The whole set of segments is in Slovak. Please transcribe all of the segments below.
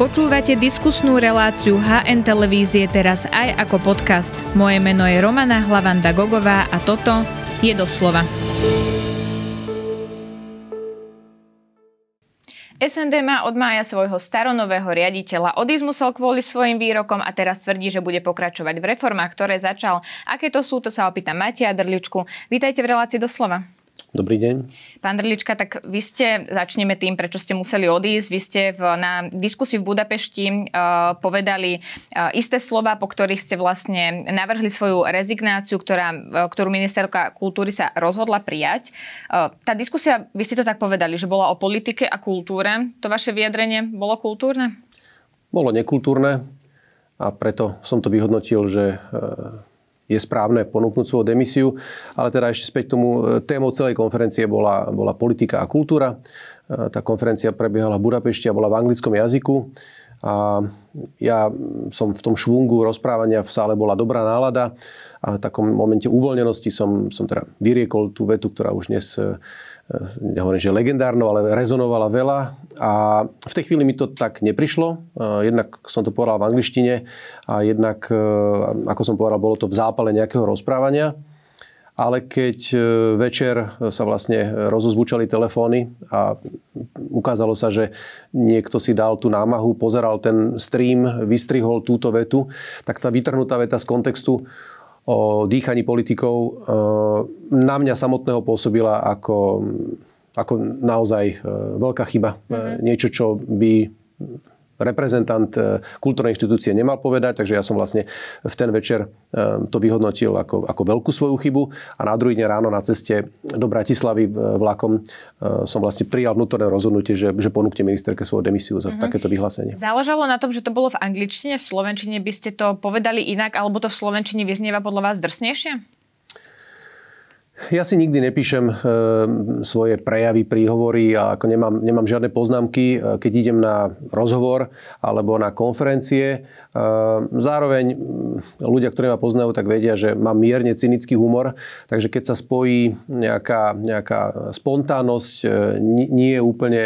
Počúvate diskusnú reláciu HN Televízie teraz aj ako podcast. Moje meno je Romana Hlavanda Gogová a toto je doslova. SND má od mája svojho staronového riaditeľa. Odísť kvôli svojim výrokom a teraz tvrdí, že bude pokračovať v reformách, ktoré začal. Aké to sú, to sa opýta Matia Drličku. Vítajte v relácii doslova. Dobrý deň. Pán Drlička, tak vy ste, začneme tým, prečo ste museli odísť. Vy ste v, na diskusii v Budapešti uh, povedali uh, isté slova, po ktorých ste vlastne navrhli svoju rezignáciu, ktorá, uh, ktorú ministerka kultúry sa rozhodla prijať. Uh, tá diskusia, vy ste to tak povedali, že bola o politike a kultúre. To vaše vyjadrenie bolo kultúrne? Bolo nekultúrne a preto som to vyhodnotil, že uh, je správne ponúknuť svoju demisiu. Ale teda ešte späť tomu, e, témou celej konferencie bola, bola politika a kultúra. E, tá konferencia prebiehala v Budapešti a bola v anglickom jazyku. A ja som v tom švungu rozprávania v sále bola dobrá nálada a v takom momente uvoľnenosti som, som teda vyriekol tú vetu, ktorá už dnes e, nehovorím, že legendárno, ale rezonovala veľa. A v tej chvíli mi to tak neprišlo. Jednak som to povedal v angličtine a jednak, e, ako som povedal, bolo to v zápale nejakého rozprávania. Ale keď e, večer sa vlastne rozozvučali telefóny a ukázalo sa, že niekto si dal tú námahu, pozeral ten stream, vystrihol túto vetu, tak tá vytrhnutá veta z kontextu o dýchaní politikov e, na mňa samotného pôsobila ako, ako naozaj e, veľká chyba. Mm-hmm. Niečo, čo by reprezentant e, kultúrnej inštitúcie nemal povedať, takže ja som vlastne v ten večer e, to vyhodnotil ako, ako veľkú svoju chybu a na druhý deň ráno na ceste do Bratislavy e, vlakom som vlastne prijal vnútorné rozhodnutie, že, že ponúkte ministerke svoju demisiu za mm-hmm. takéto vyhlásenie. Záležalo na tom, že to bolo v angličtine, v slovenčine by ste to povedali inak, alebo to v slovenčine vyznieva podľa vás drsnejšie? Ja si nikdy nepíšem e, svoje prejavy, príhovory a ako nemám, nemám žiadne poznámky, e, keď idem na rozhovor alebo na konferencie. E, zároveň ľudia, ktorí ma poznajú, tak vedia, že mám mierne cynický humor, takže keď sa spojí nejaká, nejaká spontánnosť, nie je úplne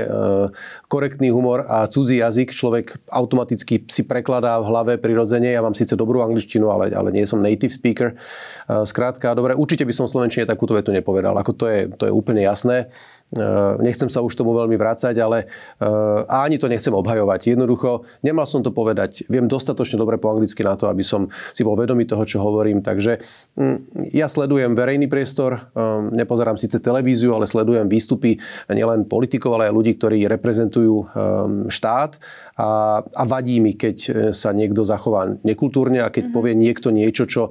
korektný humor a cudzí jazyk, človek automaticky si prekladá v hlave prirodzene. Ja mám síce dobrú angličtinu, ale, ale nie som native speaker. Skrátka, dobre, určite by som Slovenčine takú takúto vetu nepovedal. Ako to je, to je úplne jasné. E, nechcem sa už tomu veľmi vrácať, ale e, a ani to nechcem obhajovať. Jednoducho, nemal som to povedať. Viem dostatočne dobre po anglicky na to, aby som si bol vedomý toho, čo hovorím. Takže mm, ja sledujem verejný priestor, e, nepozerám síce televíziu, ale sledujem výstupy nielen politikov, ale aj ľudí, ktorí reprezentujú štát a, a vadí mi, keď sa niekto zachová nekultúrne a keď mm-hmm. povie niekto niečo, čo,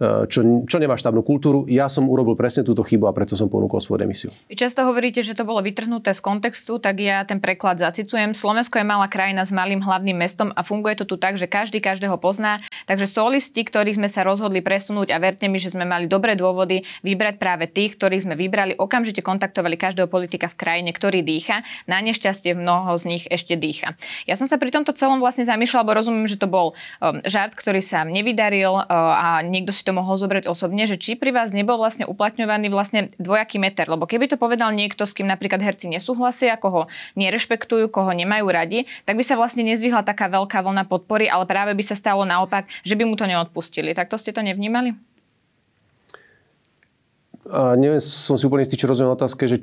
čo, čo nemá štátnu kultúru. Ja som urobil presne presne túto chybu a preto som ponúkol svoju demisiu. Vy často hovoríte, že to bolo vytrhnuté z kontextu, tak ja ten preklad zacitujem. Slovensko je malá krajina s malým hlavným mestom a funguje to tu tak, že každý každého pozná. Takže solisti, ktorých sme sa rozhodli presunúť a verte mi, že sme mali dobré dôvody vybrať práve tých, ktorých sme vybrali, okamžite kontaktovali každého politika v krajine, ktorý dýcha. Na nešťastie mnoho z nich ešte dýcha. Ja som sa pri tomto celom vlastne zamýšľal, lebo rozumiem, že to bol um, žart, ktorý sa nevydaril uh, a niekto si to mohol zobrať osobne, že či pri vás nebol vlastne uplatňovaný vlastne dvojaký meter, lebo keby to povedal niekto, s kým napríklad herci nesúhlasia, koho nerešpektujú, koho nemajú radi, tak by sa vlastne nezvyhla taká veľká vlna podpory, ale práve by sa stalo naopak, že by mu to neodpustili. Tak to ste to nevnímali? A neviem, som si úplne istý, či rozumiem otázke, že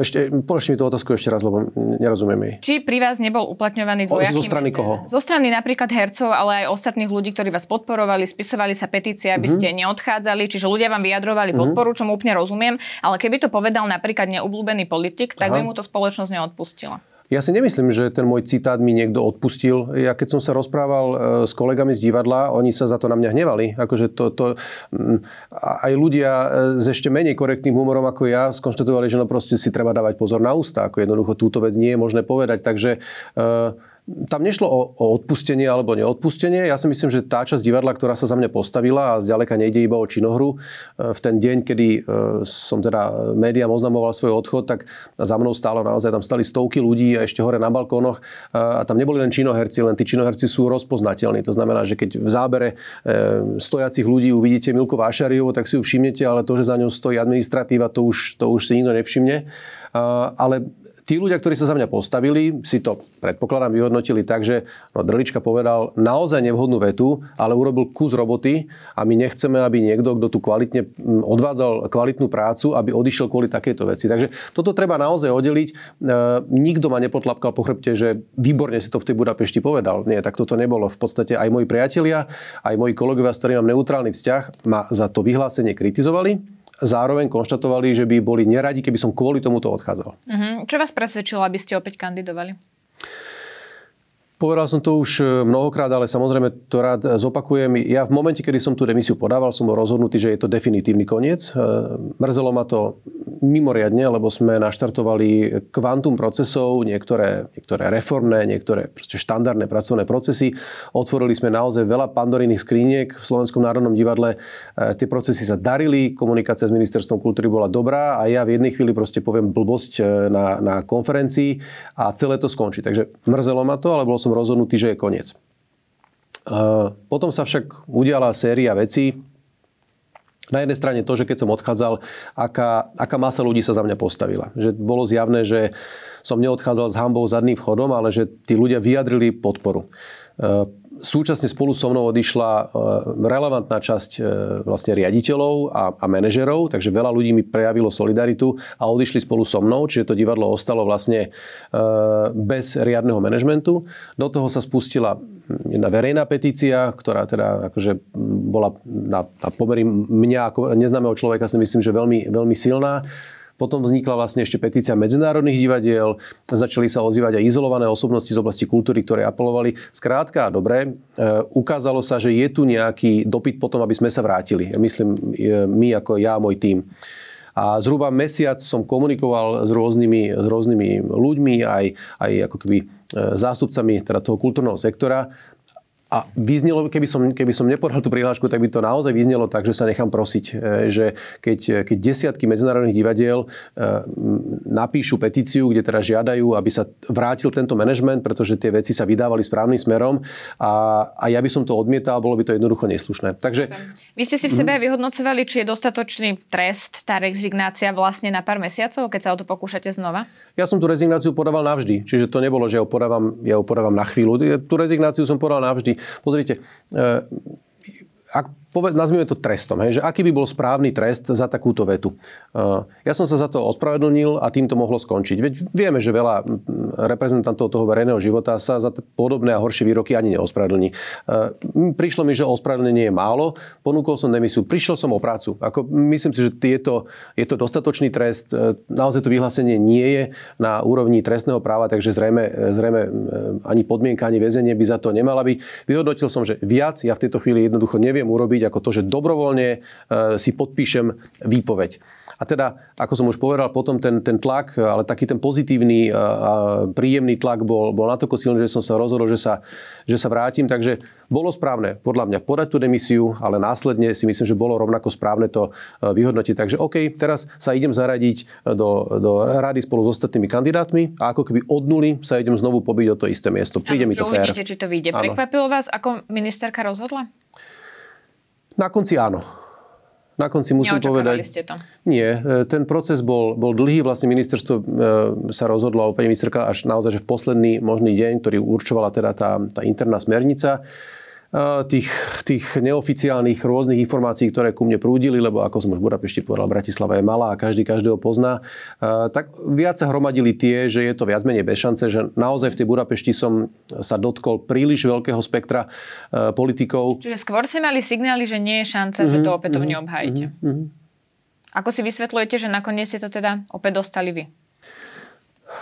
ešte, položte mi tú otázku ešte raz, lebo nerozumiem jej. Či pri vás nebol uplatňovaný dvojaký... Zo strany koho? Zo strany napríklad hercov, ale aj ostatných ľudí, ktorí vás podporovali, spisovali sa petície, aby mm-hmm. ste neodchádzali, čiže ľudia vám vyjadrovali mm-hmm. podporu, čo úplne rozumiem, ale keby to povedal napríklad neobľúbený politik, tak Aha. by mu to spoločnosť neodpustila. Ja si nemyslím, že ten môj citát mi niekto odpustil. Ja keď som sa rozprával e, s kolegami z divadla, oni sa za to na mňa hnevali. Akože to, to, mm, aj ľudia e, s ešte menej korektným humorom ako ja skonštatovali, že no proste si treba dávať pozor na ústa. Ako jednoducho túto vec nie je možné povedať. Takže uh, tam nešlo o, o odpustenie alebo neodpustenie. Ja si myslím, že tá časť divadla, ktorá sa za mňa postavila a zďaleka nejde iba o činohru, e, v ten deň, kedy e, som teda médiám oznamoval svoj odchod, tak za mnou stálo naozaj, tam stali stovky ľudí a ešte hore na balkónoch e, a tam neboli len činoherci, len tí činoherci sú rozpoznateľní. To znamená, že keď v zábere stojacich ľudí uvidíte Milku Vášariovu, tak si ju všimnete, ale to, že za ňou stojí administratíva, to už, to už si nikto nevšimne. Ale tí ľudia, ktorí sa za mňa postavili, si to predpokladám vyhodnotili tak, že no, Drlička povedal naozaj nevhodnú vetu, ale urobil kus roboty a my nechceme, aby niekto, kto tu kvalitne odvádzal kvalitnú prácu, aby odišiel kvôli takejto veci. Takže toto treba naozaj oddeliť. E, nikto ma nepotlapkal po chrbte, že výborne si to v tej Budapešti povedal. Nie, tak toto nebolo. V podstate aj moji priatelia, aj moji kolegovia, s ktorými mám neutrálny vzťah, ma za to vyhlásenie kritizovali zároveň konštatovali, že by boli neradi, keby som kvôli tomuto odchádzal. Uh-huh. Čo vás presvedčilo, aby ste opäť kandidovali? Povedal som to už e, mnohokrát, ale samozrejme to rád zopakujem. Ja v momente, kedy som tú demisiu podával, som rozhodnutý, že je to definitívny koniec. E, mrzelo ma to mimoriadne, lebo sme naštartovali kvantum procesov, niektoré, niektoré reformné, niektoré štandardné pracovné procesy. Otvorili sme naozaj veľa pandorínych skriniek v Slovenskom národnom divadle. E, tie procesy sa darili, komunikácia s ministerstvom kultúry bola dobrá a ja v jednej chvíli proste poviem blbosť na, na konferencii a celé to skončí. Takže mrzelo ma to, ale bol som rozhodnutý, že je koniec. Potom sa však udiala séria vecí. Na jednej strane to, že keď som odchádzal, aká, aká masa ľudí sa za mňa postavila. Že bolo zjavné, že som neodchádzal s hambou zadným vchodom, ale že tí ľudia vyjadrili podporu súčasne spolu so mnou odišla e, relevantná časť e, vlastne riaditeľov a, a manažerov, takže veľa ľudí mi prejavilo solidaritu a odišli spolu so mnou, čiže to divadlo ostalo vlastne e, bez riadneho manažmentu. Do toho sa spustila jedna verejná petícia, ktorá teda akože bola na, na pomery mňa ako neznámeho človeka si myslím, že veľmi, veľmi silná. Potom vznikla vlastne ešte petícia medzinárodných divadiel, začali sa ozývať aj izolované osobnosti z oblasti kultúry, ktoré apelovali. Skrátka, dobre, e, ukázalo sa, že je tu nejaký dopyt potom, aby sme sa vrátili. Ja myslím, my ako ja a môj tým. A zhruba mesiac som komunikoval s rôznymi, s rôznymi ľuďmi, aj, aj ako keby e, zástupcami teda toho kultúrneho sektora a vyznelo, keby som, keby som nepodal tú prihlášku, tak by to naozaj vyznelo tak, že sa nechám prosiť. E, že keď, keď desiatky medzinárodných divadiel e, napíšu petíciu, kde teda žiadajú, aby sa vrátil tento manažment, pretože tie veci sa vydávali správnym smerom a, a ja by som to odmietal, bolo by to jednoducho neslušné. Takže, Vy ste si v sebe mm. vyhodnocovali, či je dostatočný trest, tá rezignácia vlastne na pár mesiacov, keď sa o to pokúšate znova? Ja som tú rezignáciu podával navždy. Čiže to nebolo, že ja ju podávam, ja ju podávam na chvíľu. Tú rezignáciu som podal navždy. Pozrite, e, ak nazvime to trestom, hej, že aký by bol správny trest za takúto vetu. Uh, ja som sa za to ospravedlnil a tým to mohlo skončiť. Veď vieme, že veľa reprezentantov toho verejného života sa za podobné a horšie výroky ani neospravedlní. Uh, prišlo mi, že ospravedlnenie je málo, ponúkol som demisiu, prišiel som o prácu. Ako, myslím si, že je to, je to dostatočný trest. Uh, naozaj to vyhlásenie nie je na úrovni trestného práva, takže zrejme, zrejme ani podmienka, ani väzenie by za to nemala byť. Vyhodnotil som, že viac ja v tejto chvíli jednoducho neviem urobiť ako to, že dobrovoľne e, si podpíšem výpoveď. A teda, ako som už povedal, potom ten, ten tlak, ale taký ten pozitívny a príjemný tlak bol, bol natoľko silný, že som sa rozhodol, že sa, že sa vrátim. Takže bolo správne podľa mňa podať tú demisiu, ale následne si myslím, že bolo rovnako správne to e, vyhodnotiť. Takže OK, teraz sa idem zaradiť do, do rady spolu s ostatnými kandidátmi a ako keby od nuly sa idem znovu pobiť o to isté miesto. Príde ano, mi to fér. Uvidíte, či to vyjde. Prekvapilo vás, ako ministerka rozhodla? Na konci áno. Na konci musím povedať... ste to? Nie, e, ten proces bol, bol dlhý. Vlastne ministerstvo e, sa rozhodlo, pani ministerka, až naozaj že v posledný možný deň, ktorý určovala teda tá, tá interná smernica tých, tých neoficiálnych rôznych informácií, ktoré ku mne prúdili, lebo ako som už v Budapešti povedal, Bratislava je malá a každý každého pozná, tak viac sa hromadili tie, že je to viac menej bez šance, že naozaj v tej Budapešti som sa dotkol príliš veľkého spektra politikov. Čiže skôr ste mali signály, že nie je šanca, mm-hmm, že to mhm, opätovne mm-hmm, obhajíte. Mm-hmm. Ako si vysvetľujete, že nakoniec ste to teda opäť dostali vy?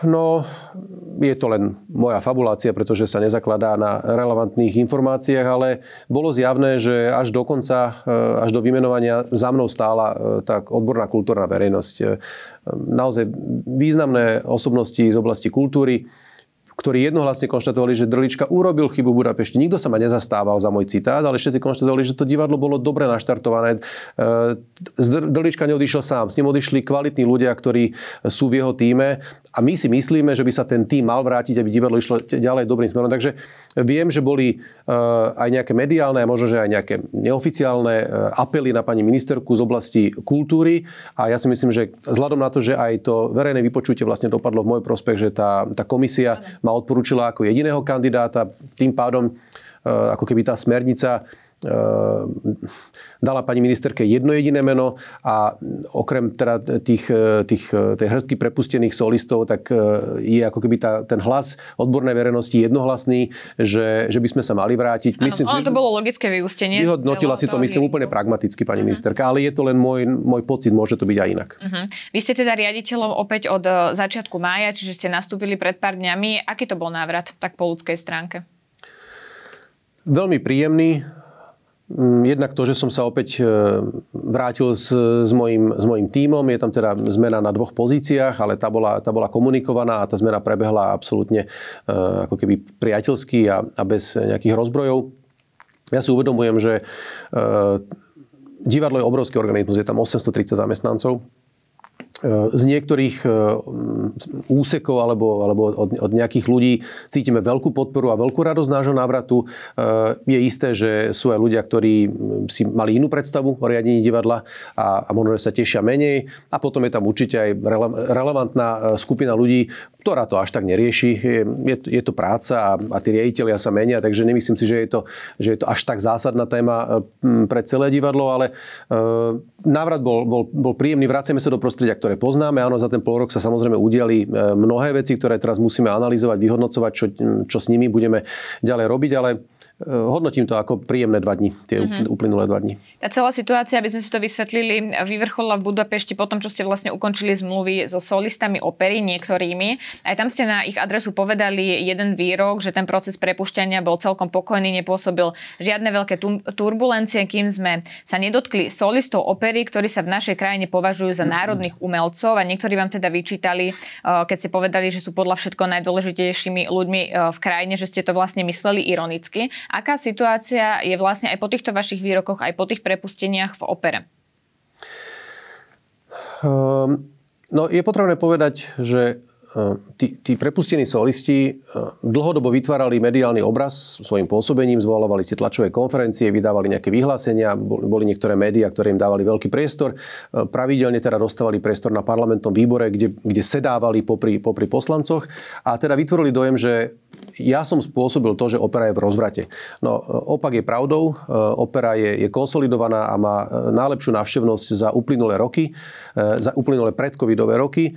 No, je to len moja fabulácia, pretože sa nezakladá na relevantných informáciách, ale bolo zjavné, že až do konca, eh, až do vymenovania za mnou stála eh, tak odborná kultúrna verejnosť. Eh, naozaj významné osobnosti z oblasti kultúry, ktorí jednohlasne konštatovali, že Drlička urobil chybu v Budapešti. Nikto sa ma nezastával za môj citát, ale všetci konštatovali, že to divadlo bolo dobre naštartované. Drlička neodišiel sám, s ním odišli kvalitní ľudia, ktorí sú v jeho týme a my si myslíme, že by sa ten tým mal vrátiť, aby divadlo išlo ďalej dobrým smerom. Takže viem, že boli aj nejaké mediálne a možno, že aj nejaké neoficiálne apely na pani ministerku z oblasti kultúry a ja si myslím, že vzhľadom na to, že aj to verejné vypočutie vlastne dopadlo v môj prospech, že tá, tá komisia ma odporúčila ako jediného kandidáta. Tým pádom e, ako keby tá smernica e, dala pani ministerke jedno jediné meno a okrem teda tých, e, tých, tej hrstky prepustených solistov, tak je ako keby tá, ten hlas odbornej verejnosti jednohlasný, že, že by sme sa mali vrátiť. Ano, myslím, ono to bolo logické vyústenie. Vyhodnotila si to, myslím, úplne pragmaticky pani uh-huh. ministerka, ale je to len môj, môj pocit, môže to byť aj inak. Uh-huh. Vy ste teda riaditeľom opäť od začiatku mája, čiže ste nastúpili pred pár dňami. Aký to bol návrat tak po ľudskej stránke? Veľmi príjemný. Mm, jednak to, že som sa opäť e, vrátil s, s, mojim, s mojim tímom. Je tam teda zmena na dvoch pozíciách, ale tá bola, tá bola komunikovaná a tá zmena prebehla absolútne e, ako keby priateľsky a, a bez nejakých rozbrojov. Ja si uvedomujem, že e, divadlo je obrovský organizmus, je tam 830 zamestnancov z niektorých e, úsekov alebo, alebo od, od nejakých ľudí cítime veľkú podporu a veľkú radosť nášho návratu. E, je isté, že sú aj ľudia, ktorí si mali inú predstavu o riadení divadla a, a možno, že sa tešia menej. A potom je tam určite aj relevantná skupina ľudí, ktorá to až tak nerieši. Je, je, je to práca a, a tí riaditeľia sa menia, takže nemyslím si, že je to, že je to až tak zásadná téma pre celé divadlo, ale návrat bol, bol, bol príjemný. Vraceme sa do prostredia, ktoré poznáme. Áno, za ten pol rok sa samozrejme udiali e, mnohé veci, ktoré teraz musíme analyzovať, vyhodnocovať, čo, čo s nimi budeme ďalej robiť, ale hodnotím to ako príjemné dva dni, tie mm-hmm. uplynulé dva dni. Tá celá situácia, aby sme si to vysvetlili, vyvrcholila v Budapešti po tom, čo ste vlastne ukončili zmluvy so solistami opery niektorými. Aj tam ste na ich adresu povedali jeden výrok, že ten proces prepušťania bol celkom pokojný, nepôsobil žiadne veľké turbulencie, kým sme sa nedotkli solistov opery, ktorí sa v našej krajine považujú za národných umelcov a niektorí vám teda vyčítali, eh, keď ste povedali, že sú podľa všetko najdôležitejšími ľuďmi eh, v krajine, že ste to vlastne mysleli ironicky. Aká situácia je vlastne aj po týchto vašich výrokoch, aj po tých prepusteniach v opere? Um, no je potrebné povedať, že ehm, tí, tí prepustení solisti ehm, dlhodobo vytvárali mediálny obraz svojim pôsobením, zvolávali si tlačové konferencie, vydávali nejaké vyhlásenia, boli niektoré médiá, ktoré im dávali veľký priestor. Pravidelne teda dostávali priestor na parlamentnom výbore, kde, kde sedávali popri, popri poslancoch a teda vytvorili dojem, že ja som spôsobil to, že opera je v rozvrate. No, opak je pravdou. Opera je, je konsolidovaná a má najlepšiu návštevnosť za uplynulé roky, za uplynulé predcovidové roky.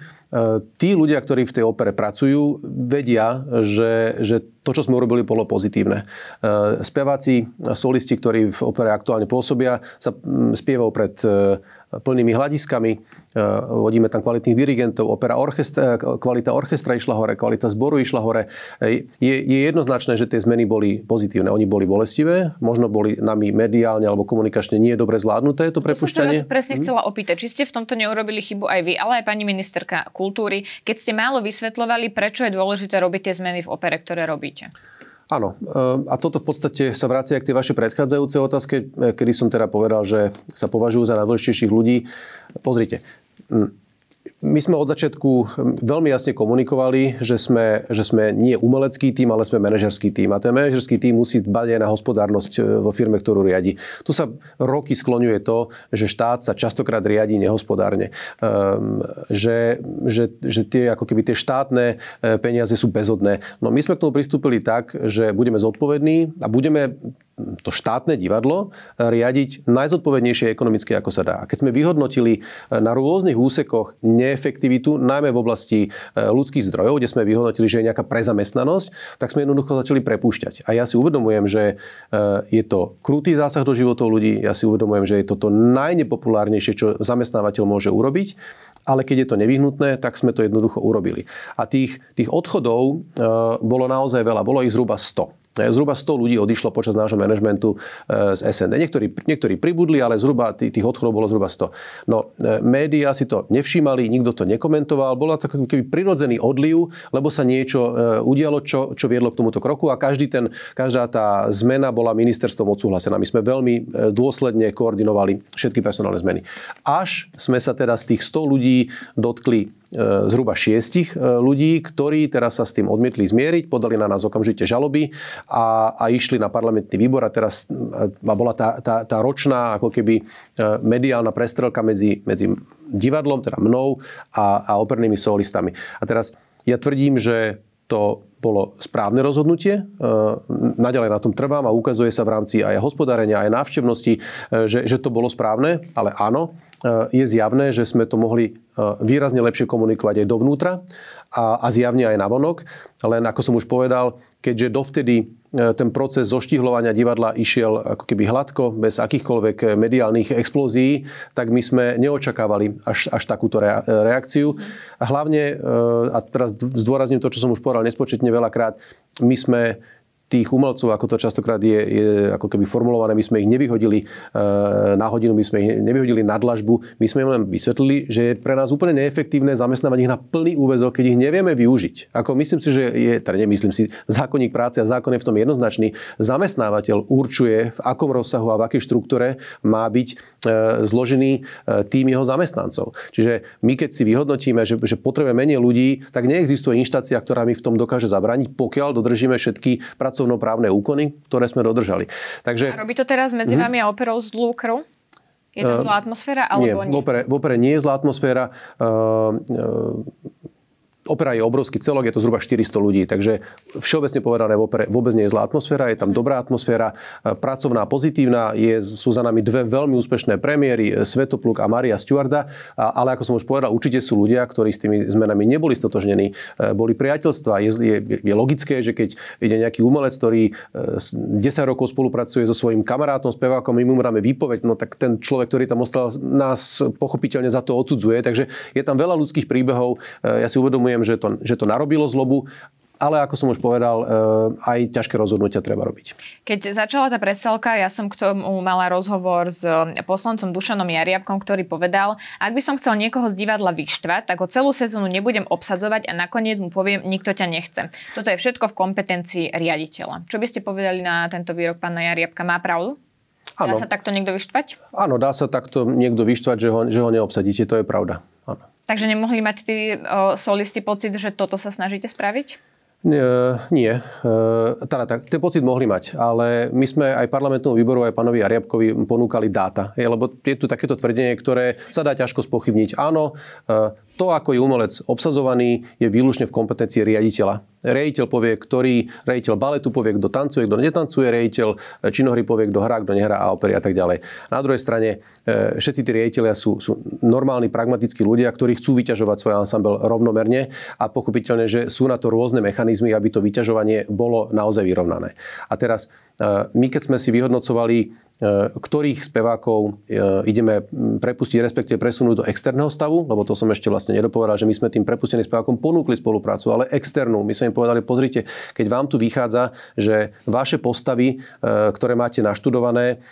Tí ľudia, ktorí v tej opere pracujú, vedia, že, že to, čo sme urobili, bolo pozitívne. Speváci, solisti, ktorí v opere aktuálne pôsobia, sa spievajú pred plnými hľadiskami. E, vodíme tam kvalitných dirigentov, opera orchestra, kvalita orchestra išla hore, kvalita zboru išla hore. E, je, je jednoznačné, že tie zmeny boli pozitívne. Oni boli bolestivé, možno boli nami mediálne alebo komunikačne nie dobre zvládnuté to prepušťanie. To som sa presne mhm. chcela opýtať, či ste v tomto neurobili chybu aj vy, ale aj pani ministerka kultúry, keď ste málo vysvetľovali, prečo je dôležité robiť tie zmeny v opere, ktoré robíte. Áno. Eh, a toto v podstate sa vracia k tej vašej predchádzajúcej otázke, eh, kedy som teda povedal, že sa považujú za najdôležitejších ľudí. Pozrite, my sme od začiatku veľmi jasne komunikovali, že sme, že sme nie umelecký tým, ale sme manažerský tým. A ten manažerský tým musí dbať aj na hospodárnosť e, vo firme, ktorú riadi. Tu sa roky skloňuje to, že štát sa častokrát riadi nehospodárne. Um, že, že, že tie, ako keby tie štátne e, peniaze sú bezodné. No my sme k tomu pristúpili tak, že budeme zodpovední a budeme to štátne divadlo riadiť najzodpovednejšie ekonomicky, ako sa dá. Keď sme vyhodnotili e, na rôznych úsekoch neefektivitu, najmä v oblasti e, ľudských zdrojov, kde sme vyhodnotili, že je nejaká prezamestnanosť, tak sme jednoducho začali prepúšťať. A ja si uvedomujem, že e, je to krutý zásah do životov ľudí, ja si uvedomujem, že je to najnepopulárnejšie, čo zamestnávateľ môže urobiť, ale keď je to nevyhnutné, tak sme to jednoducho urobili. A tých, tých odchodov bolo naozaj veľa, bolo ich zhruba 100. Zhruba 100 ľudí odišlo počas nášho manažmentu z SND. Niektorí, niektorí pribudli, ale zhruba tých odchodov bolo zhruba 100. No, médiá si to nevšímali, nikto to nekomentoval, bolo to keby prirodzený odliv, lebo sa niečo udialo, čo, čo viedlo k tomuto kroku a každý ten, každá tá zmena bola ministerstvom odsúhlasená. My sme veľmi dôsledne koordinovali všetky personálne zmeny. Až sme sa teda z tých 100 ľudí dotkli E, zhruba šiestich e, ľudí, ktorí teraz sa s tým odmietli zmieriť, podali na nás okamžite žaloby a, a išli na parlamentný výbor a teraz a bola tá, tá, tá ročná ako keby e, mediálna prestrelka medzi, medzi divadlom, teda mnou a, a opernými solistami. A teraz ja tvrdím, že to bolo správne rozhodnutie. Naďalej na tom trvám a ukazuje sa v rámci aj hospodárenia, aj návštevnosti, že, že to bolo správne, ale áno, je zjavné, že sme to mohli výrazne lepšie komunikovať aj dovnútra a, a zjavne aj navonok. Len ako som už povedal, keďže dovtedy e, ten proces zoštihľovania divadla išiel ako keby hladko, bez akýchkoľvek mediálnych explózií, tak my sme neočakávali až, až takúto reakciu. A hlavne, e, a teraz zdôrazním to, čo som už povedal nespočetne veľakrát, my sme tých umelcov, ako to častokrát je, je ako keby formulované, my sme ich nevyhodili e, na hodinu, my sme ich nevyhodili na dlažbu, my sme im len vysvetlili, že je pre nás úplne neefektívne zamestnávať ich na plný úvezok, keď ich nevieme využiť. Ako myslím si, že je, teda nemyslím si, zákonník práce a zákon je v tom jednoznačný. Zamestnávateľ určuje, v akom rozsahu a v akej štruktúre má byť e, zložený e, tým jeho zamestnancov. Čiže my keď si vyhodnotíme, že, že potrebujeme menej ľudí, tak neexistuje inštácia, ktorá mi v tom dokáže zabrániť, pokiaľ dodržíme všetky pracovnoprávne úkony, ktoré sme dodržali. Takže... A robí to teraz medzi mm-hmm. vami a operou zlú krv? Je tam zlá atmosféra? Alebo nie, nie? V, opere, v opere nie je zlá atmosféra. Uh, uh, Opera je obrovský celok, je to zhruba 400 ľudí, takže všeobecne povedané v opere vôbec nie je zlá atmosféra, je tam dobrá atmosféra, e, pracovná, pozitívna, je, sú za nami dve veľmi úspešné premiéry, e, Svetopluk a Maria Stewarda, ale ako som už povedal, určite sú ľudia, ktorí s tými zmenami neboli stotožnení, e, boli priateľstva. Je, je, je logické, že keď ide nejaký umelec, ktorý 10 rokov spolupracuje so svojím kamarátom, spevákom, my mu dáme výpoveď, no tak ten človek, ktorý tam ostal, nás pochopiteľne za to odsudzuje. Takže je tam veľa ľudských príbehov. Ja si uvedomujem, uvedomujem, že to, že to narobilo zlobu, ale ako som už povedal, eh, aj ťažké rozhodnutia treba robiť. Keď začala tá preselka, ja som k tomu mala rozhovor s poslancom Dušanom Jariabkom, ktorý povedal, ak by som chcel niekoho z divadla vyštvať, tak ho celú sezónu nebudem obsadzovať a nakoniec mu poviem, nikto ťa nechce. Toto je všetko v kompetencii riaditeľa. Čo by ste povedali na tento výrok pána Jariabka? Má pravdu? Dá ano. sa takto niekto vyštvať? Áno, dá sa takto niekto vyštvať, že ho, že ho neobsadíte, to je pravda. Takže nemohli mať tí o, solisti pocit, že toto sa snažíte spraviť? Nie. Teda, tak, ten pocit mohli mať, ale my sme aj parlamentnú výboru, aj pánovi Ariabkovi ponúkali dáta. Je, lebo je tu takéto tvrdenie, ktoré sa dá ťažko spochybniť. Áno, to, ako je umelec obsazovaný, je výlučne v kompetencii riaditeľa Rejiteľ povie, ktorý rejiteľ baletu povie, kto tancuje, kto netancuje, rejiteľ činohry povie, kto hrá, kto nehrá a opery a tak ďalej. Na druhej strane e, všetci tí rejiteľia sú, sú normálni, pragmatickí ľudia, ktorí chcú vyťažovať svoj ansambel rovnomerne a pochopiteľne, že sú na to rôzne mechanizmy, aby to vyťažovanie bolo naozaj vyrovnané. A teraz e, my, keď sme si vyhodnocovali E, ktorých spevákov e, ideme prepustiť, respektíve presunúť do externého stavu, lebo to som ešte vlastne nedopovedal, že my sme tým prepusteným spevákom ponúkli spoluprácu, ale externú. My sme im povedali, pozrite, keď vám tu vychádza, že vaše postavy, ktoré máte naštudované,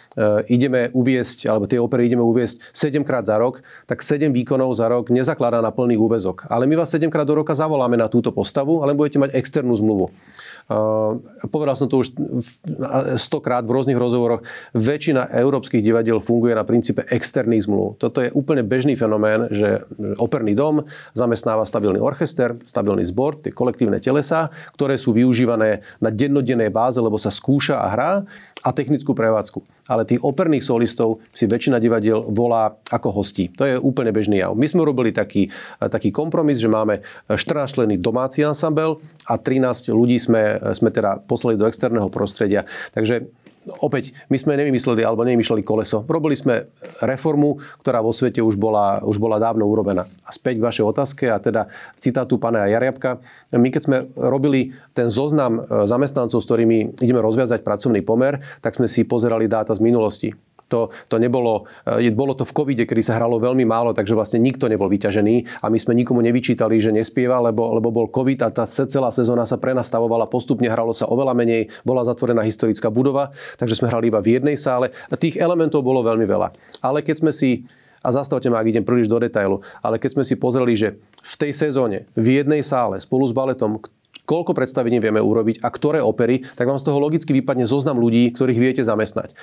ideme uviesť, alebo tie opery ideme uviesť 7 krát za rok, tak 7 výkonov za rok nezakladá na plný úvezok. Ale my vás 7 krát do roka zavoláme na túto postavu, ale budete mať externú zmluvu. Povedal som to už stokrát v rôznych rozhovoroch. Väčšina európskych divadiel funguje na princípe externých. Toto je úplne bežný fenomén, že operný dom zamestnáva stabilný orchester, stabilný zbor, tie kolektívne telesa, ktoré sú využívané na dennodennej báze, lebo sa skúša a hrá a technickú prevádzku. Ale tých operných solistov si väčšina divadiel volá ako hostí. To je úplne bežný jav. My sme robili taký, taký kompromis, že máme 14 členy domáci ansambel a 13 ľudí sme, sme teda poslali do externého prostredia. Takže opäť, my sme nevymysleli alebo nevymýšľali koleso. Robili sme reformu, ktorá vo svete už bola, už bola dávno urobená. A späť k vašej otázke a teda citátu pána Jariabka. My keď sme robili ten zoznam e, zamestnancov, s ktorými ideme rozviazať pracovný pomer, tak sme si pozerali dáta z minulosti. To, to nebolo, e, bolo to v covide, kedy sa hralo veľmi málo, takže vlastne nikto nebol vyťažený a my sme nikomu nevyčítali, že nespieva, lebo, lebo bol covid a tá celá sezóna sa prenastavovala postupne, hralo sa oveľa menej, bola zatvorená historická budova, takže sme hrali iba v jednej sále a tých elementov bolo veľmi veľa. Ale keď sme si a zastavte ma, ak idem príliš do detailu, ale keď sme si pozreli, že v tej sezóne v jednej sále spolu s baletom, koľko predstavení vieme urobiť a ktoré opery, tak vám z toho logicky vypadne zoznam ľudí, ktorých viete zamestnať.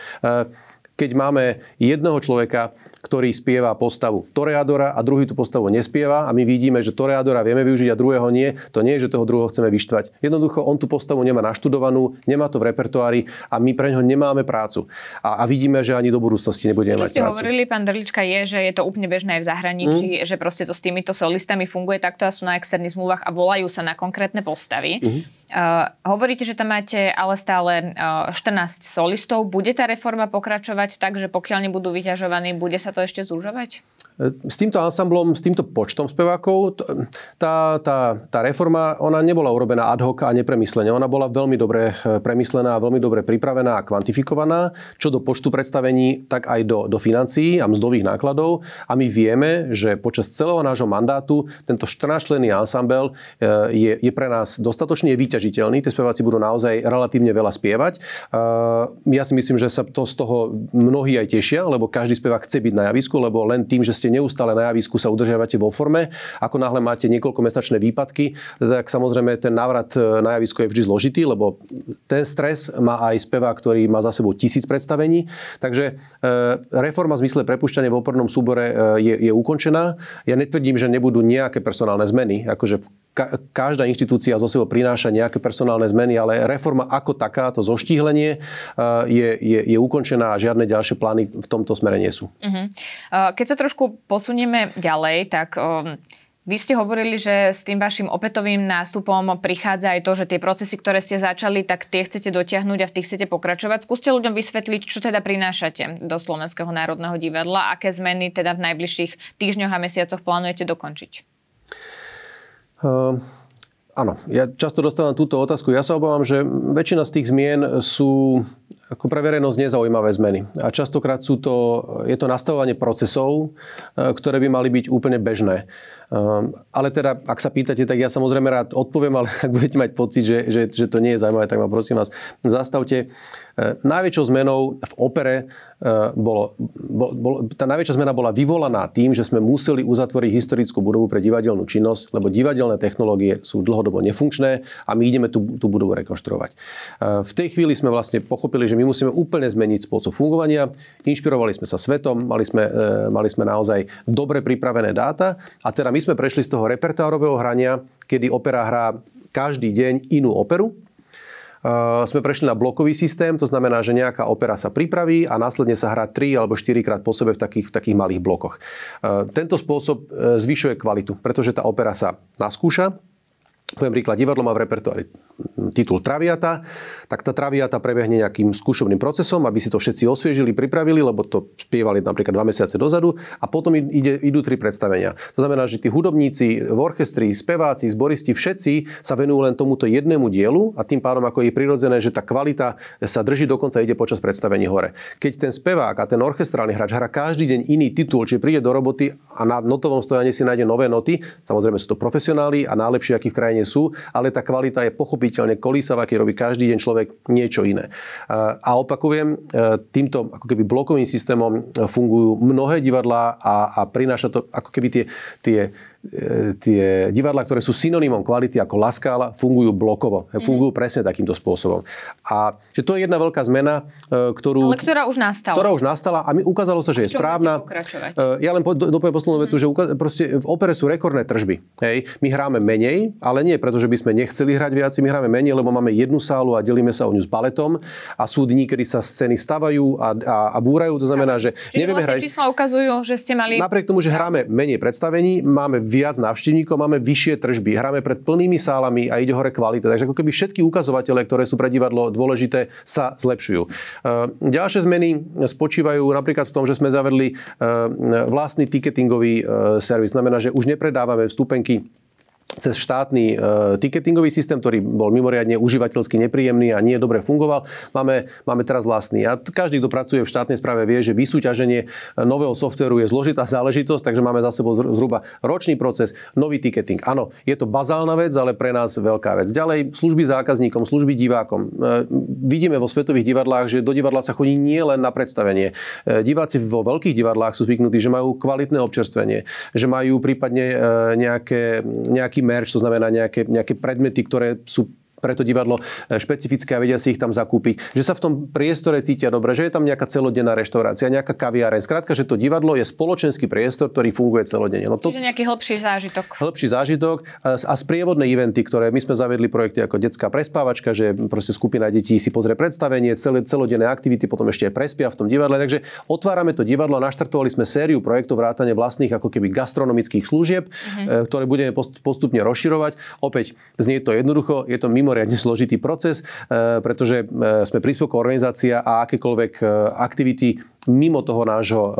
Keď máme jedného človeka, ktorý spieva postavu Toreadora a druhý tú postavu nespieva a my vidíme, že Toreadora vieme využiť a druhého nie, to nie je, že toho druhého chceme vyštvať. Jednoducho on tú postavu nemá naštudovanú, nemá to v repertoári a my pre ňo nemáme prácu. A, a vidíme, že ani do budúcnosti nebudeme mať prácu. Čo ste hovorili, pán Drlička, je, že je to úplne bežné aj v zahraničí, mm. že proste to s týmito solistami funguje takto a sú na externých zmluvách a volajú sa na konkrétne postavy. Mm. Uh, hovoríte, že tam máte ale stále uh, 14 solistov. Bude tá reforma pokračovať fungovať tak, že pokiaľ nebudú vyťažovaní, bude sa to ešte zúžovať? S týmto ansamblom, s týmto počtom spevákov, tá, tá, tá reforma, ona nebola urobená ad hoc a nepremyslene. Ona bola veľmi dobre eh, premyslená, veľmi dobre pripravená a kvantifikovaná, čo do počtu predstavení, tak aj do, do financií a mzdových nákladov. A my vieme, že počas celého nášho mandátu tento 14-členný ansambel eh, je, je pre nás dostatočne vyťažiteľný. Tie speváci budú naozaj relatívne veľa spievať. Eh, ja si myslím, že sa to z toho mnohí aj tešia, lebo každý spevák chce byť na javisku, lebo len tým, že ste neustále na javisku sa udržiavate vo forme. Ako náhle máte niekoľko mesačné výpadky, tak samozrejme ten návrat e, na javisku je vždy zložitý, lebo ten stres má aj spevák, ktorý má za sebou tisíc predstavení. Takže e, reforma v zmysle prepušťania v opornom súbore e, je, je ukončená. Ja netvrdím, že nebudú nejaké personálne zmeny. Akože každá inštitúcia zo sebou prináša nejaké personálne zmeny, ale reforma ako taká, to zoštíhlenie je, je, je ukončená a žiadne ďalšie plány v tomto smere nie sú. Uh-huh. Keď sa trošku posunieme ďalej, tak um, vy ste hovorili, že s tým vašim opätovým nástupom prichádza aj to, že tie procesy, ktoré ste začali, tak tie chcete dotiahnuť a v tých chcete pokračovať. Skúste ľuďom vysvetliť, čo teda prinášate do Slovenského národného divadla, aké zmeny teda v najbližších týždňoch a mesiacoch plánujete dokončiť. Uh... Áno, ja často dostávam túto otázku. Ja sa obávam, že väčšina z tých zmien sú ako pre verejnosť nezaujímavé zmeny. A častokrát sú to, je to nastavovanie procesov, e, ktoré by mali byť úplne bežné. E, ale teda, ak sa pýtate, tak ja samozrejme rád odpoviem, ale ak budete mať pocit, že, že, že to nie je zaujímavé, tak ma prosím vás, zastavte. E, najväčšou zmenou v opere bolo, bol, bol, tá najväčšia zmena bola vyvolaná tým, že sme museli uzatvoriť historickú budovu pre divadelnú činnosť, lebo divadelné technológie sú dlhodobo nefunkčné a my ideme tú, tú budovu rekonštruovať. V tej chvíli sme vlastne pochopili, že my musíme úplne zmeniť spôsob fungovania. Inšpirovali sme sa svetom, mali sme, e, mali sme naozaj dobre pripravené dáta a teda my sme prešli z toho repertoárového hrania, kedy opera hrá každý deň inú operu, sme prešli na blokový systém, to znamená, že nejaká opera sa pripraví a následne sa hrá 3 alebo 4 krát po sebe v takých, v takých malých blokoch. Uh, tento spôsob uh, zvyšuje kvalitu, pretože tá opera sa naskúša, poviem príklad, divadlo má v repertoári titul Traviata, tak tá Traviata prebehne nejakým skúšobným procesom, aby si to všetci osviežili, pripravili, lebo to spievali napríklad dva mesiace dozadu a potom ide, idú tri predstavenia. To znamená, že tí hudobníci v orchestri, speváci, zboristi, všetci sa venujú len tomuto jednému dielu a tým pádom ako je prirodzené, že tá kvalita sa drží dokonca ide počas predstavení hore. Keď ten spevák a ten orchestrálny hráč hrá každý deň iný titul, či príde do roboty a na notovom stojane si nájde nové noty, samozrejme sú to profesionáli a najlepšie, akí v krajine sú, ale tá kvalita je pochopiteľne kolísavá, keď robí každý deň človek niečo iné. A opakujem, e, týmto ako keby blokovým systémom fungujú mnohé divadlá a, a prináša to ako keby tie, tie tie divadla, ktoré sú synonymom kvality ako Laskála, fungujú blokovo. Mm. Fungujú presne takýmto spôsobom. A že to je jedna veľká zmena, e, ktorú... Ale ktorá už nastala. Ktorá už nastala a mi ukázalo sa, že je správna. E, ja len dopoviem poslednú vetu, mm. že proste v opere sú rekordné tržby. Hej. My hráme menej, ale nie preto, že by sme nechceli hrať viac, my hráme menej, lebo máme jednu sálu a delíme sa o ňu s baletom a sú dní, kedy sa scény stavajú a, a, a búrajú. To znamená, že Čiže nevieme vlastne hrať... čísla ukazujú, že ste mali... Napriek tomu, že hráme menej predstavení, máme viac návštevníkov, máme vyššie tržby, hráme pred plnými sálami a ide hore kvalita. Takže ako keby všetky ukazovatele, ktoré sú pre divadlo dôležité, sa zlepšujú. E, ďalšie zmeny spočívajú napríklad v tom, že sme zavedli e, vlastný ticketingový e, servis. Znamená, že už nepredávame vstupenky cez štátny e, ticketingový systém, ktorý bol mimoriadne užívateľsky nepríjemný a nie dobre fungoval. Máme, máme teraz vlastný. A každý, kto pracuje v štátnej správe, vie, že vysúťaženie nového softveru je zložitá záležitosť, takže máme za sebou zhruba ročný proces, nový ticketing. Áno, je to bazálna vec, ale pre nás veľká vec. Ďalej, služby zákazníkom, služby divákom. E, vidíme vo svetových divadlách, že do divadla sa chodí nie len na predstavenie. E, diváci vo veľkých divadlách sú zvyknutí, že majú kvalitné občerstvenie, že majú prípadne e, nejaké, nejaký merch, to znamená nejaké, nejaké predmety, ktoré sú pre to divadlo e, špecifické a vedia si ich tam zakúpiť. Že sa v tom priestore cítia dobre, že je tam nejaká celodenná reštaurácia, nejaká kaviareň. Skrátka, že to divadlo je spoločenský priestor, ktorý funguje celodenne. No to, Čiže nejaký hĺbší zážitok. Hĺbší zážitok a sprievodné eventy, ktoré my sme zaviedli projekty ako detská prespávačka, že proste skupina detí si pozrie predstavenie, celé, celodenné aktivity, potom ešte aj prespia v tom divadle. Takže otvárame to divadlo a naštartovali sme sériu projektov vrátane vlastných ako keby gastronomických služieb, mm-hmm. ktoré budeme postupne rozširovať. Opäť znie to jednoducho, je to mimo mimoriadne zložitý proces, e, pretože e, sme príspevková organizácia a akékoľvek e, aktivity mimo toho nášho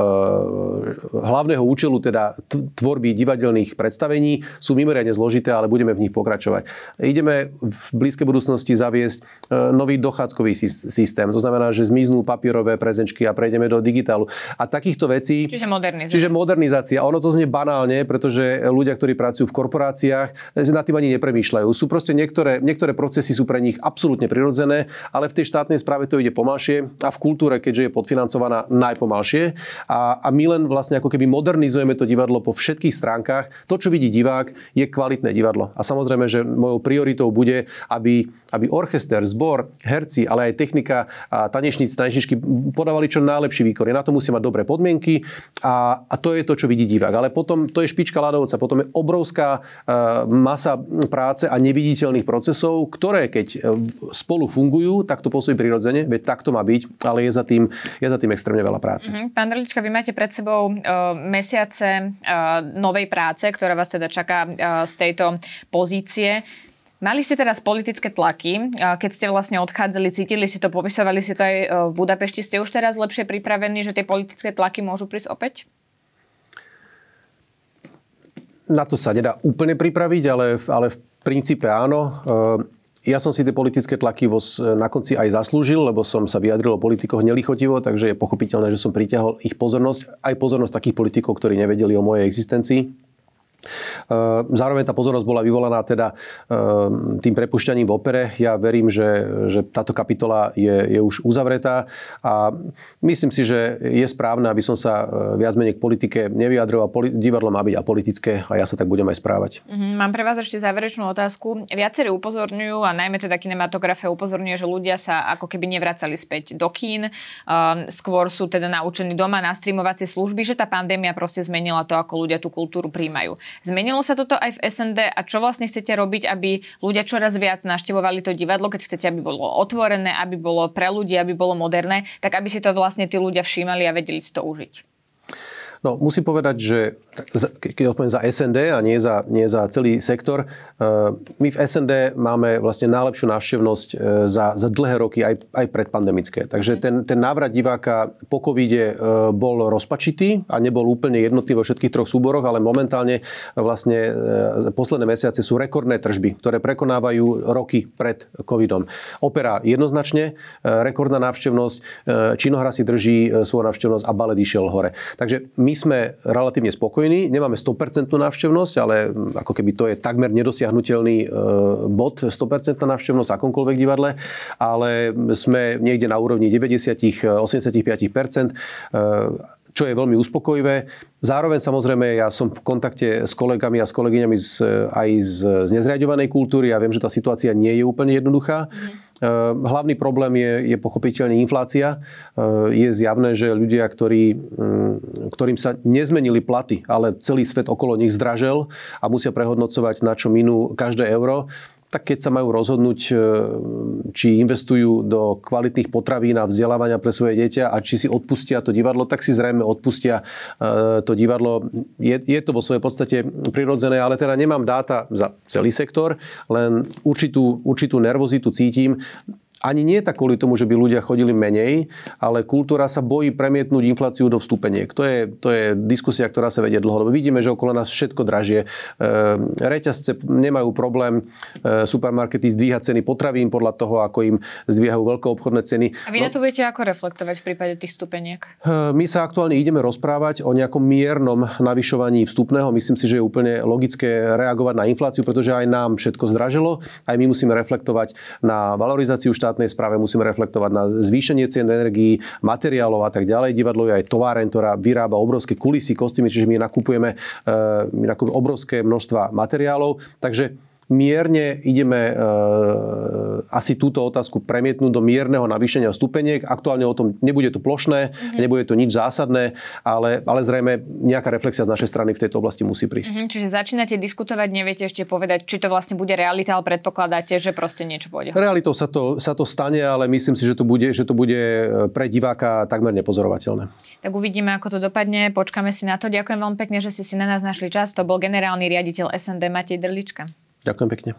hlavného účelu, teda tvorby divadelných predstavení, sú mimoriadne zložité, ale budeme v nich pokračovať. Ideme v blízkej budúcnosti zaviesť nový dochádzkový systém. To znamená, že zmiznú papierové prezenčky a prejdeme do digitálu. A takýchto vecí... Čiže modernizácia. Čiže modernizácia. Ono to znie banálne, pretože ľudia, ktorí pracujú v korporáciách, nad tým ani nepremýšľajú. Sú proste niektoré, niektoré procesy sú pre nich absolútne prirodzené, ale v tej štátnej správe to ide pomalšie a v kultúre, keďže je podfinancovaná, najpomalšie. A, a my len vlastne ako keby modernizujeme to divadlo po všetkých stránkach. To, čo vidí divák, je kvalitné divadlo. A samozrejme, že mojou prioritou bude, aby, aby orchester, zbor, herci, ale aj technika a tanečníci, tanečničky podávali čo najlepší výkon. Na to musí mať dobré podmienky a, a to je to, čo vidí divák. Ale potom to je špička ľadovca, potom je obrovská uh, masa práce a neviditeľných procesov, ktoré keď e, spolu fungujú, tak to pôsobí prirodzene, veď tak to má byť, ale je za tým, je za tým extrémne veľa práce. Mm-hmm. Pán Drlička, vy máte pred sebou uh, mesiace uh, novej práce, ktorá vás teda čaká uh, z tejto pozície. Mali ste teraz politické tlaky, keď ste vlastne odchádzali, cítili si to, popisovali si to aj v Budapešti. Ste už teraz lepšie pripravení, že tie politické tlaky môžu prísť opäť? Na to sa nedá úplne pripraviť, ale, ale v princípe áno. Ja som si tie politické tlaky na konci aj zaslúžil, lebo som sa vyjadril o politikoch nelichotivo, takže je pochopiteľné, že som pritiahol ich pozornosť, aj pozornosť takých politikov, ktorí nevedeli o mojej existencii. Ehm, zároveň tá pozornosť bola vyvolaná teda ehm, tým prepušťaním v opere. Ja verím, že, že táto kapitola je, je už uzavretá a myslím si, že je správne, aby som sa e, viac menej k politike nevyjadroval. Divadlo má byť apolitické a ja sa tak budem aj správať. Mm-hmm. Mám pre vás ešte záverečnú otázku. Viacerí upozorňujú a najmä teda kinematografia upozorňuje, že ľudia sa ako keby nevracali späť do kín. Skôr sú teda naučení doma na streamovacie služby, že tá pandémia proste zmenila to, ako ľudia tú kultúru príjmajú. Zmenilo sa toto aj v SND a čo vlastne chcete robiť, aby ľudia čoraz viac naštevovali to divadlo, keď chcete, aby bolo otvorené, aby bolo pre ľudí, aby bolo moderné, tak aby si to vlastne tí ľudia všímali a vedeli si to užiť? No, musím povedať, že keď odpoviem za SND a nie za, nie za celý sektor, eh, my v SND máme vlastne najlepšiu návštevnosť eh, za, za dlhé roky aj, aj predpandemické. Takže ten, ten návrat diváka po covide eh, bol rozpačitý a nebol úplne jednotný vo všetkých troch súboroch, ale momentálne vlastne posledné mesiace sú rekordné tržby, ktoré prekonávajú roky pred covidom. Opera jednoznačne, rekordná návštevnosť, činohra si drží svoju návštevnosť a balet išiel hore. Takže my my sme relatívne spokojní, nemáme 100% návštevnosť, ale ako keby to je takmer nedosiahnutelný e, bod, 100% návštevnosť akomkoľvek divadle, ale sme niekde na úrovni 90-85%, e, čo je veľmi uspokojivé. Zároveň samozrejme ja som v kontakte s kolegami a s kolegyňami z, aj z, z nezriadovanej kultúry a viem, že tá situácia nie je úplne jednoduchá. Mm. Hlavný problém je, je pochopiteľne inflácia. Ehm, je zjavné, že ľudia, ktorí, mm, ktorým sa nezmenili platy, ale celý svet okolo nich zdražel a musia prehodnocovať, na čo minú každé euro, tak keď sa majú rozhodnúť, e, či investujú do kvalitných potravín a vzdelávania pre svoje dieťa a či si odpustia to divadlo, tak si zrejme odpustia e, to divadlo. Je, je to vo svojej podstate prirodzené, ale teda nemám dáta za celý sektor, len určitú, určitú nervozitu cítim ani nie tak kvôli tomu, že by ľudia chodili menej, ale kultúra sa bojí premietnúť infláciu do vstupeniek. To je, to je diskusia, ktorá sa vedie dlhodobo. Vidíme, že okolo nás všetko dražie. E, reťazce nemajú problém e, supermarkety zdvíhať ceny potravín podľa toho, ako im zdvíhajú veľké obchodné ceny. A vy na to budete ako reflektovať v prípade tých vstupeniek? E, my sa aktuálne ideme rozprávať o nejakom miernom navyšovaní vstupného. Myslím si, že je úplne logické reagovať na infláciu, pretože aj nám všetko zdražilo. Aj my musíme reflektovať na valorizáciu štát štátnej správe musíme reflektovať na zvýšenie cien energií, materiálov a tak ďalej. Divadlo je aj továren, ktorá vyrába obrovské kulisy, kostýmy, čiže my nakupujeme, e, my nakupujeme obrovské množstva materiálov. Takže mierne ideme e, asi túto otázku premietnúť do mierneho navýšenia stupeniek. Aktuálne o tom nebude to plošné, mm-hmm. nebude to nič zásadné, ale, ale zrejme nejaká reflexia z našej strany v tejto oblasti musí prísť. Mm-hmm, čiže začínate diskutovať, neviete ešte povedať, či to vlastne bude realita, ale predpokladáte, že proste niečo pôjde. Realitou sa to, sa to stane, ale myslím si, že to bude, že to bude e, pre diváka takmer nepozorovateľné. Tak uvidíme, ako to dopadne. Počkáme si na to. Ďakujem veľmi pekne, že ste si na nás našli čas. To bol generálny riaditeľ SND Matej Drlička. Ďakujem pekne.